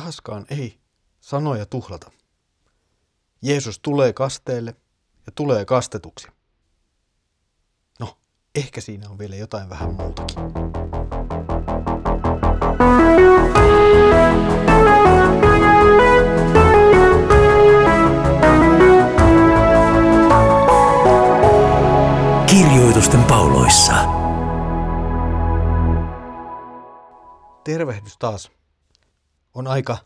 taaskaan ei sanoja tuhlata. Jeesus tulee kasteelle ja tulee kastetuksi. No, ehkä siinä on vielä jotain vähän muutakin. Kirjoitusten pauloissa. Tervehdys taas. On aika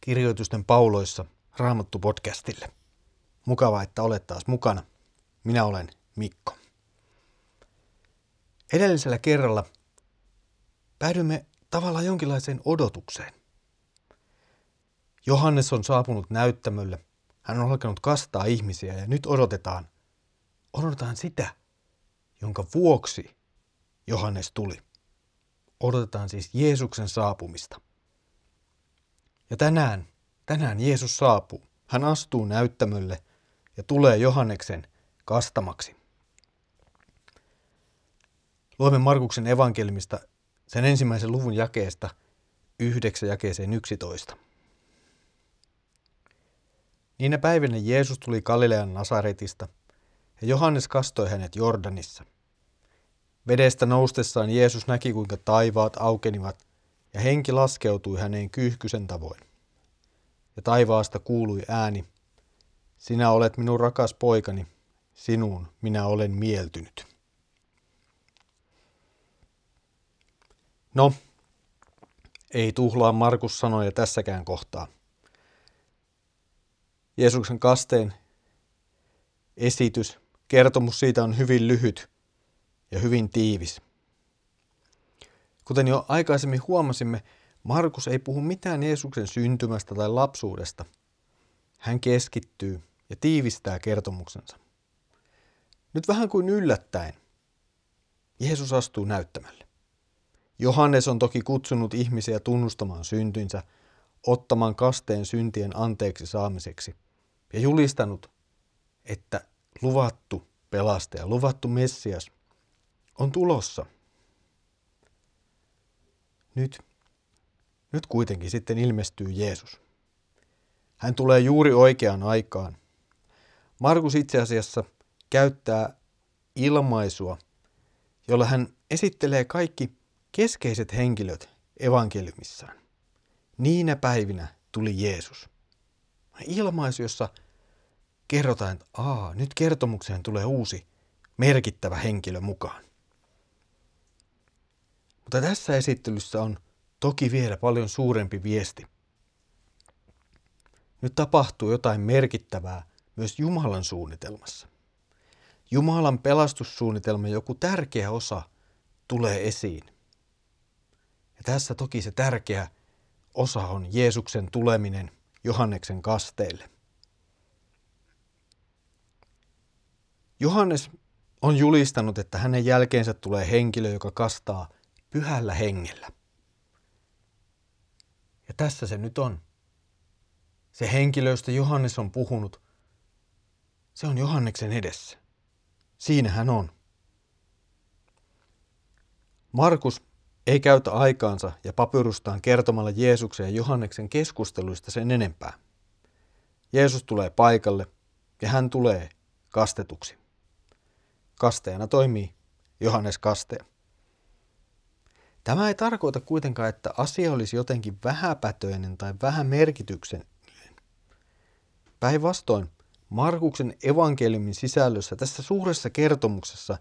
kirjoitusten pauloissa Raamattu podcastille. Mukava, että olet taas mukana. Minä olen Mikko. Edellisellä kerralla päädymme tavallaan jonkinlaiseen odotukseen. Johannes on saapunut näyttämölle. Hän on alkanut kastaa ihmisiä ja nyt odotetaan, odotetaan sitä, jonka vuoksi Johannes tuli. Odotetaan siis Jeesuksen saapumista. Ja tänään, tänään Jeesus saapuu. Hän astuu näyttämölle ja tulee Johanneksen kastamaksi. Luemme Markuksen evankelmista sen ensimmäisen luvun jakeesta 9 jakeeseen 11. Niinä päivinä Jeesus tuli Galilean Nasaretista ja Johannes kastoi hänet Jordanissa. Vedestä noustessaan Jeesus näki, kuinka taivaat aukenivat ja henki laskeutui häneen kyyhkysen tavoin. Ja taivaasta kuului ääni, sinä olet minun rakas poikani, sinuun minä olen mieltynyt. No, ei tuhlaa Markus sanoja tässäkään kohtaa. Jeesuksen kasteen esitys, kertomus siitä on hyvin lyhyt ja hyvin tiivis. Kuten jo aikaisemmin huomasimme, Markus ei puhu mitään Jeesuksen syntymästä tai lapsuudesta. Hän keskittyy ja tiivistää kertomuksensa. Nyt vähän kuin yllättäen Jeesus astuu näyttämälle. Johannes on toki kutsunut ihmisiä tunnustamaan syntynsä, ottamaan kasteen syntien anteeksi saamiseksi ja julistanut, että luvattu pelastaja, luvattu Messias on tulossa. Nyt, nyt kuitenkin sitten ilmestyy Jeesus. Hän tulee juuri oikeaan aikaan. Markus itse asiassa käyttää ilmaisua, jolla hän esittelee kaikki keskeiset henkilöt evankeliumissaan. Niinä päivinä tuli Jeesus. Ilmaisu, jossa kerrotaan, että Aa, nyt kertomukseen tulee uusi merkittävä henkilö mukaan. Mutta tässä esittelyssä on toki vielä paljon suurempi viesti. Nyt tapahtuu jotain merkittävää myös Jumalan suunnitelmassa. Jumalan pelastussuunnitelma, joku tärkeä osa, tulee esiin. Ja tässä toki se tärkeä osa on Jeesuksen tuleminen Johanneksen kasteelle. Johannes on julistanut, että hänen jälkeensä tulee henkilö, joka kastaa pyhällä hengellä. Ja tässä se nyt on. Se henkilö, josta Johannes on puhunut, se on Johanneksen edessä. Siinä hän on. Markus ei käytä aikaansa ja papyrustaan kertomalla Jeesuksen ja Johanneksen keskusteluista sen enempää. Jeesus tulee paikalle ja hän tulee kastetuksi. Kasteena toimii Johannes Kastea. Tämä ei tarkoita kuitenkaan, että asia olisi jotenkin vähäpätöinen tai vähän merkityksellinen. Päinvastoin, Markuksen evankeliumin sisällössä tässä suuressa kertomuksessa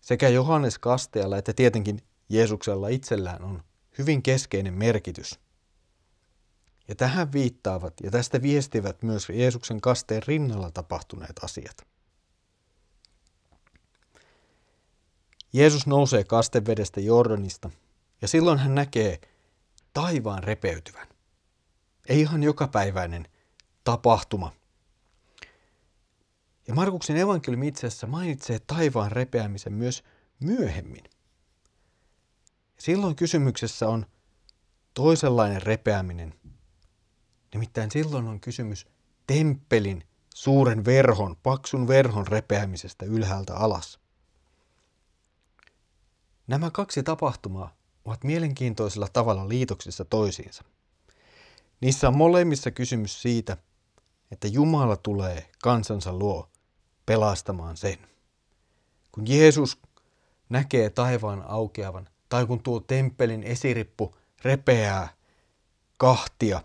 sekä Johannes Kasteella että tietenkin Jeesuksella itsellään on hyvin keskeinen merkitys. Ja tähän viittaavat ja tästä viestivät myös Jeesuksen kasteen rinnalla tapahtuneet asiat. Jeesus nousee kastevedestä Jordanista ja silloin hän näkee taivaan repeytyvän. Ei ihan jokapäiväinen tapahtuma. Ja Markuksen evankeliumi itse asiassa mainitsee taivaan repeämisen myös myöhemmin. Silloin kysymyksessä on toisenlainen repeäminen. Nimittäin silloin on kysymys temppelin suuren verhon, paksun verhon repeämisestä ylhäältä alas. Nämä kaksi tapahtumaa ovat mielenkiintoisella tavalla liitoksissa toisiinsa. Niissä on molemmissa kysymys siitä, että Jumala tulee kansansa luo pelastamaan sen. Kun Jeesus näkee taivaan aukeavan, tai kun tuo temppelin esirippu repeää kahtia,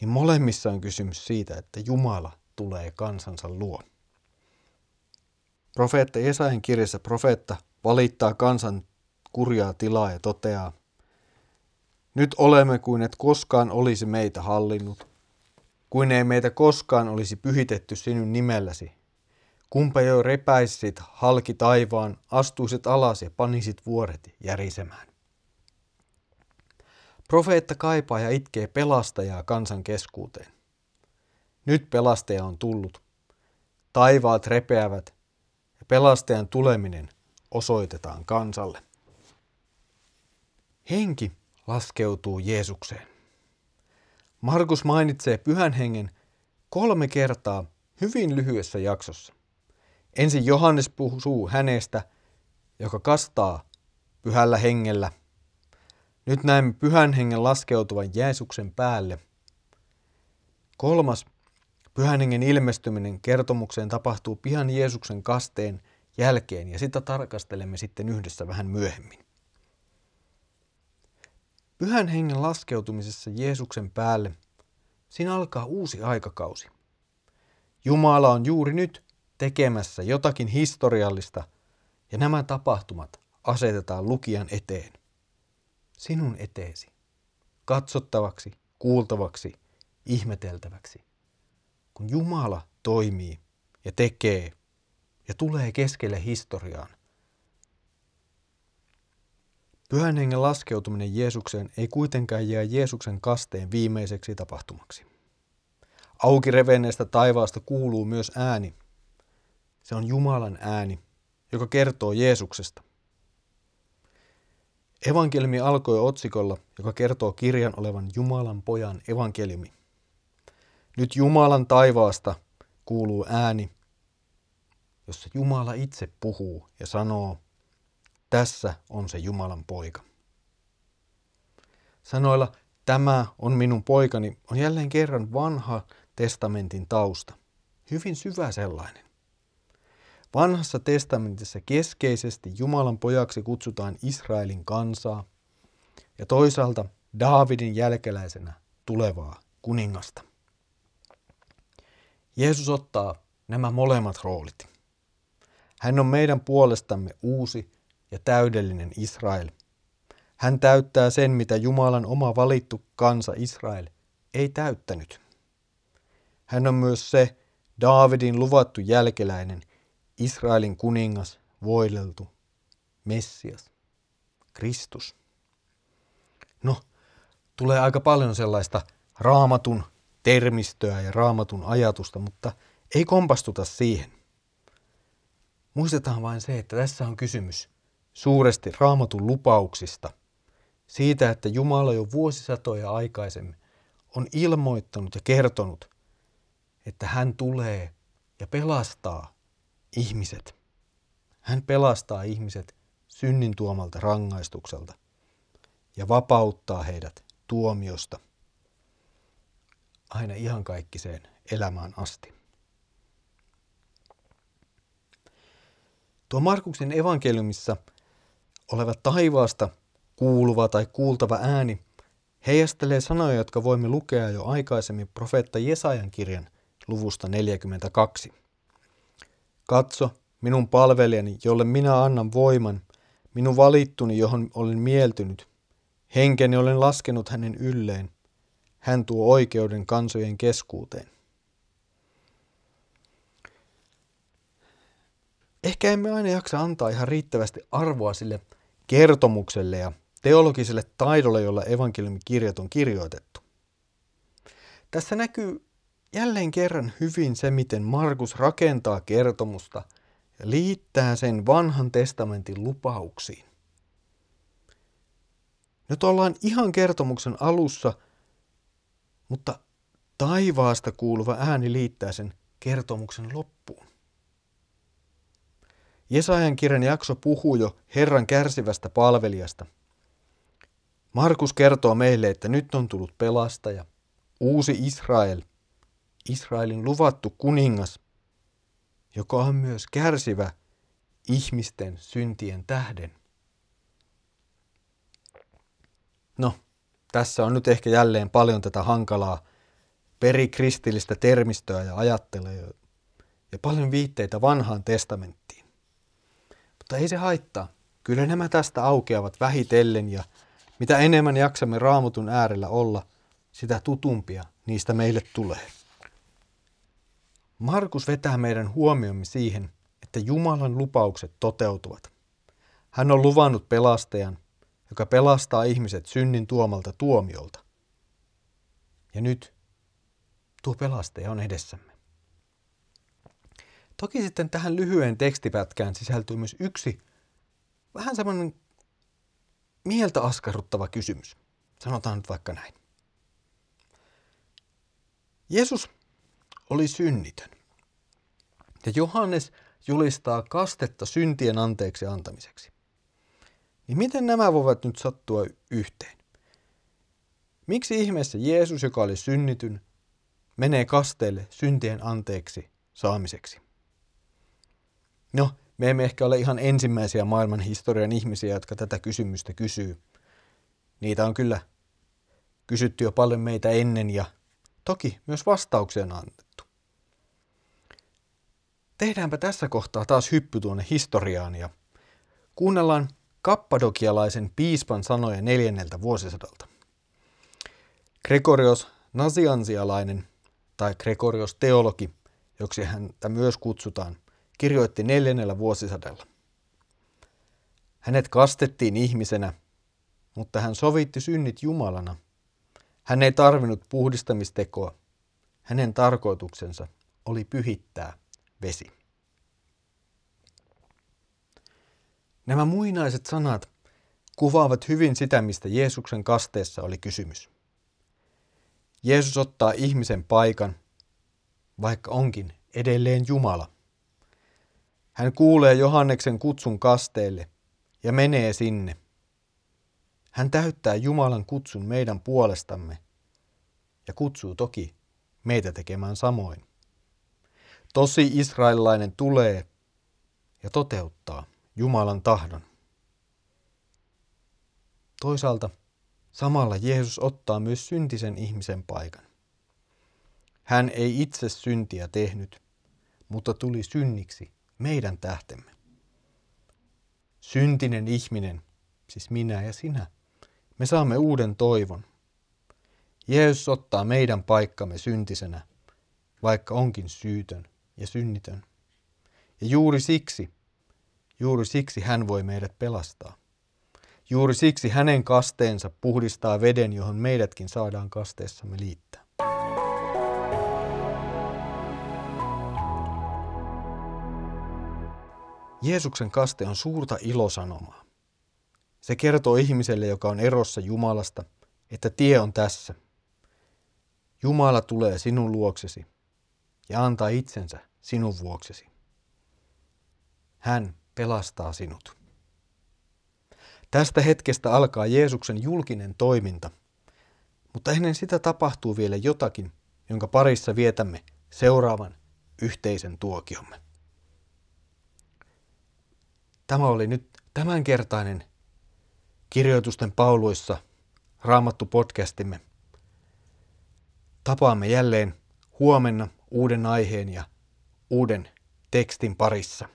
niin molemmissa on kysymys siitä, että Jumala tulee kansansa luo. Profeetta Jesajan kirjassa profeetta valittaa kansan kurjaa tilaa ja toteaa, nyt olemme kuin et koskaan olisi meitä hallinnut, kuin ei meitä koskaan olisi pyhitetty sinun nimelläsi. Kumpa jo repäisit halki taivaan, astuisit alas ja panisit vuoret järisemään. Profeetta kaipaa ja itkee pelastajaa kansan keskuuteen. Nyt pelastaja on tullut. Taivaat repeävät ja pelastajan tuleminen osoitetaan kansalle. Henki laskeutuu Jeesukseen. Markus mainitsee pyhän hengen kolme kertaa hyvin lyhyessä jaksossa. Ensin Johannes puhuu hänestä, joka kastaa pyhällä hengellä. Nyt näemme pyhän hengen laskeutuvan Jeesuksen päälle. Kolmas pyhän hengen ilmestyminen kertomukseen tapahtuu pihan Jeesuksen kasteen jälkeen ja sitä tarkastelemme sitten yhdessä vähän myöhemmin. Pyhän hengen laskeutumisessa Jeesuksen päälle, siinä alkaa uusi aikakausi. Jumala on juuri nyt tekemässä jotakin historiallista ja nämä tapahtumat asetetaan lukijan eteen. Sinun eteesi. Katsottavaksi, kuultavaksi, ihmeteltäväksi. Kun Jumala toimii ja tekee ja tulee keskelle historiaan, Pyhän hengen laskeutuminen Jeesukseen ei kuitenkaan jää Jeesuksen kasteen viimeiseksi tapahtumaksi. Auki revenneestä taivaasta kuuluu myös ääni. Se on Jumalan ääni, joka kertoo Jeesuksesta. Evankeliumi alkoi otsikolla, joka kertoo kirjan olevan Jumalan pojan evankeliumi. Nyt Jumalan taivaasta kuuluu ääni, jossa Jumala itse puhuu ja sanoo, tässä on se Jumalan poika. Sanoilla tämä on minun poikani on jälleen kerran vanha testamentin tausta. Hyvin syvä sellainen. Vanhassa testamentissa keskeisesti Jumalan pojaksi kutsutaan Israelin kansaa ja toisaalta Daavidin jälkeläisenä tulevaa kuningasta. Jeesus ottaa nämä molemmat roolit. Hän on meidän puolestamme uusi ja täydellinen Israel. Hän täyttää sen, mitä Jumalan oma valittu kansa Israel ei täyttänyt. Hän on myös se Daavidin luvattu jälkeläinen, Israelin kuningas, voideltu, Messias, Kristus. No, tulee aika paljon sellaista raamatun termistöä ja raamatun ajatusta, mutta ei kompastuta siihen. Muistetaan vain se, että tässä on kysymys suuresti raamatun lupauksista, siitä, että Jumala jo vuosisatoja aikaisemmin on ilmoittanut ja kertonut, että hän tulee ja pelastaa ihmiset. Hän pelastaa ihmiset synnin tuomalta rangaistukselta ja vapauttaa heidät tuomiosta aina ihan kaikkiseen elämään asti. Tuo Markuksen evankeliumissa – oleva taivaasta kuuluva tai kuultava ääni heijastelee sanoja, jotka voimme lukea jo aikaisemmin profeetta Jesajan kirjan luvusta 42. Katso, minun palvelijani, jolle minä annan voiman, minun valittuni, johon olen mieltynyt. Henkeni olen laskenut hänen ylleen. Hän tuo oikeuden kansojen keskuuteen. Ehkä emme aina jaksa antaa ihan riittävästi arvoa sille kertomukselle ja teologiselle taidolle, jolla evankeliumikirjat on kirjoitettu. Tässä näkyy jälleen kerran hyvin se, miten Markus rakentaa kertomusta ja liittää sen vanhan testamentin lupauksiin. Nyt ollaan ihan kertomuksen alussa, mutta taivaasta kuuluva ääni liittää sen kertomuksen loppuun. Jesajan kirjan jakso puhuu jo Herran kärsivästä palvelijasta. Markus kertoo meille, että nyt on tullut pelastaja, uusi Israel, Israelin luvattu kuningas, joka on myös kärsivä ihmisten syntien tähden. No, tässä on nyt ehkä jälleen paljon tätä hankalaa perikristillistä termistöä ja ajattelua ja paljon viitteitä vanhaan testamenttiin. Mutta ei se haittaa. Kyllä nämä tästä aukeavat vähitellen ja mitä enemmän jaksamme raamutun äärellä olla, sitä tutumpia niistä meille tulee. Markus vetää meidän huomiomme siihen, että Jumalan lupaukset toteutuvat. Hän on luvannut pelastajan, joka pelastaa ihmiset synnin tuomalta tuomiolta. Ja nyt tuo pelastaja on edessämme. Toki sitten tähän lyhyen tekstipätkään sisältyy myös yksi vähän semmoinen mieltä askarruttava kysymys. Sanotaan nyt vaikka näin. Jeesus oli synnitön. Ja Johannes julistaa kastetta syntien anteeksi antamiseksi. Niin miten nämä voivat nyt sattua yhteen? Miksi ihmeessä Jeesus, joka oli synnityn, menee kasteelle syntien anteeksi saamiseksi? No, me emme ehkä ole ihan ensimmäisiä maailman historian ihmisiä, jotka tätä kysymystä kysyy. Niitä on kyllä kysytty jo paljon meitä ennen ja toki myös vastauksia on annettu. Tehdäänpä tässä kohtaa taas hyppy tuonne historiaan ja kuunnellaan kappadokialaisen piispan sanoja neljänneltä vuosisadalta. Gregorios Nasiansialainen tai Gregorios teologi, joksi häntä myös kutsutaan, kirjoitti neljännellä vuosisadalla. Hänet kastettiin ihmisenä, mutta hän sovitti synnit Jumalana. Hän ei tarvinnut puhdistamistekoa. Hänen tarkoituksensa oli pyhittää vesi. Nämä muinaiset sanat kuvaavat hyvin sitä, mistä Jeesuksen kasteessa oli kysymys. Jeesus ottaa ihmisen paikan, vaikka onkin edelleen Jumala. Hän kuulee Johanneksen kutsun kasteelle ja menee sinne. Hän täyttää Jumalan kutsun meidän puolestamme ja kutsuu toki meitä tekemään samoin. Tosi israelilainen tulee ja toteuttaa Jumalan tahdon. Toisaalta samalla Jeesus ottaa myös syntisen ihmisen paikan. Hän ei itse syntiä tehnyt, mutta tuli synniksi meidän tähtemme. Syntinen ihminen, siis minä ja sinä, me saamme uuden toivon. Jeesus ottaa meidän paikkamme syntisenä, vaikka onkin syytön ja synnitön. Ja juuri siksi, juuri siksi hän voi meidät pelastaa. Juuri siksi hänen kasteensa puhdistaa veden, johon meidätkin saadaan kasteessamme liittää. Jeesuksen kaste on suurta ilosanomaa. Se kertoo ihmiselle, joka on erossa Jumalasta, että tie on tässä. Jumala tulee sinun luoksesi ja antaa itsensä sinun vuoksesi. Hän pelastaa sinut. Tästä hetkestä alkaa Jeesuksen julkinen toiminta, mutta ennen sitä tapahtuu vielä jotakin, jonka parissa vietämme seuraavan yhteisen tuokiomme. Tämä oli nyt tämänkertainen kirjoitusten pauluissa raamattu podcastimme. Tapaamme jälleen huomenna uuden aiheen ja uuden tekstin parissa.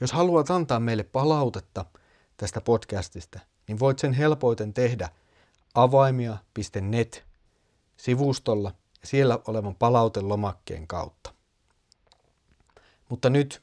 Jos haluat antaa meille palautetta tästä podcastista, niin voit sen helpoiten tehdä avaimia.net sivustolla ja siellä olevan palautelomakkeen kautta. Mutta nyt